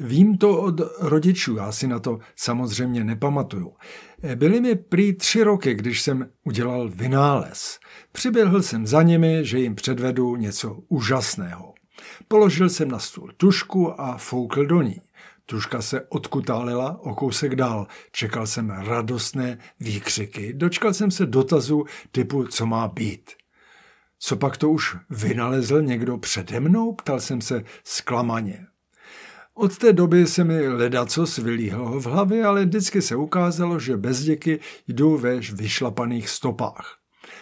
Vím to od rodičů, já si na to samozřejmě nepamatuju. Byly mi prý tři roky, když jsem udělal vynález. Přiběhl jsem za nimi, že jim předvedu něco úžasného. Položil jsem na stůl tušku a foukl do ní. Tuška se odkutálila o kousek dál. Čekal jsem radostné výkřiky. Dočkal jsem se dotazu typu, co má být. Co pak to už vynalezl někdo přede mnou? Ptal jsem se zklamaně. Od té doby se mi ledacos vylíhlo v hlavě, ale vždycky se ukázalo, že bezděky jdou ve vyšlapaných stopách.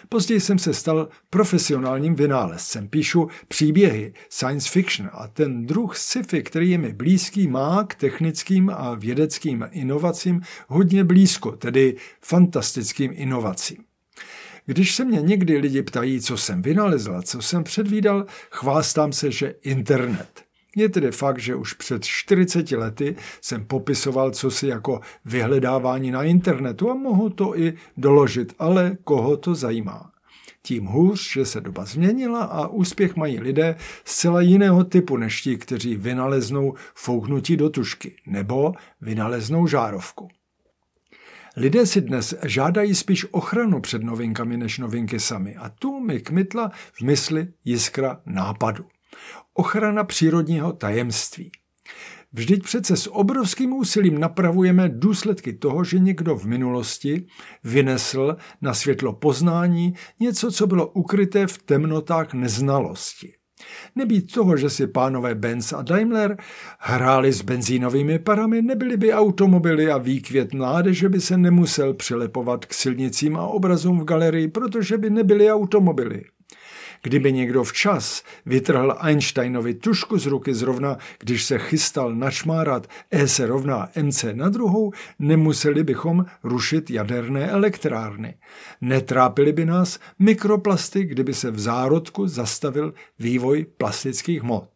Později jsem se stal profesionálním vynálezcem. Píšu příběhy, science fiction a ten druh sci-fi, který je mi blízký, má k technickým a vědeckým inovacím hodně blízko, tedy fantastickým inovacím. Když se mě někdy lidi ptají, co jsem vynalezl, co jsem předvídal, chvástám se, že internet – je tedy fakt, že už před 40 lety jsem popisoval co si jako vyhledávání na internetu a mohu to i doložit, ale koho to zajímá. Tím hůř, že se doba změnila a úspěch mají lidé zcela jiného typu než ti, kteří vynaleznou fouknutí do tušky nebo vynaleznou žárovku. Lidé si dnes žádají spíš ochranu před novinkami než novinky sami a tu mi kmitla v mysli jiskra nápadu. Ochrana přírodního tajemství. Vždyť přece s obrovským úsilím napravujeme důsledky toho, že někdo v minulosti vynesl na světlo poznání něco, co bylo ukryté v temnotách neznalosti. Nebýt toho, že si pánové Benz a Daimler hráli s benzínovými parami, nebyly by automobily a výkvět mládeže by se nemusel přilepovat k silnicím a obrazům v galerii, protože by nebyly automobily. Kdyby někdo včas vytrhl Einsteinovi tušku z ruky zrovna, když se chystal načmárat E se rovná MC na druhou, nemuseli bychom rušit jaderné elektrárny. Netrápili by nás mikroplasty, kdyby se v zárodku zastavil vývoj plastických hmot.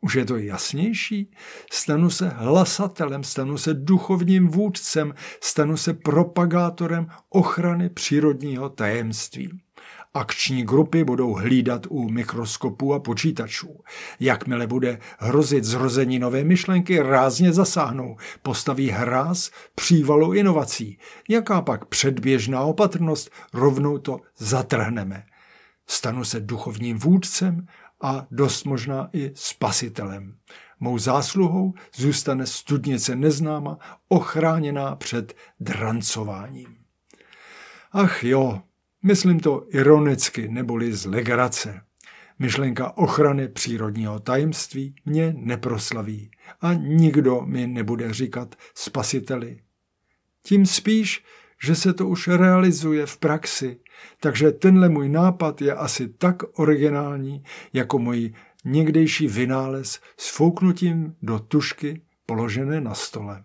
Už je to jasnější? Stanu se hlasatelem, stanu se duchovním vůdcem, stanu se propagátorem ochrany přírodního tajemství. Akční grupy budou hlídat u mikroskopů a počítačů. Jakmile bude hrozit zrození nové myšlenky, rázně zasáhnou, postaví hráz přívalu inovací. Jaká pak předběžná opatrnost, rovnou to zatrhneme. Stanu se duchovním vůdcem a dost možná i spasitelem. Mou zásluhou zůstane studnice neznáma, ochráněná před drancováním. Ach jo, Myslím to ironicky neboli z legrace. Myšlenka ochrany přírodního tajemství mě neproslaví a nikdo mi nebude říkat spasiteli. Tím spíš, že se to už realizuje v praxi, takže tenhle můj nápad je asi tak originální, jako můj někdejší vynález s fouknutím do tušky položené na stole.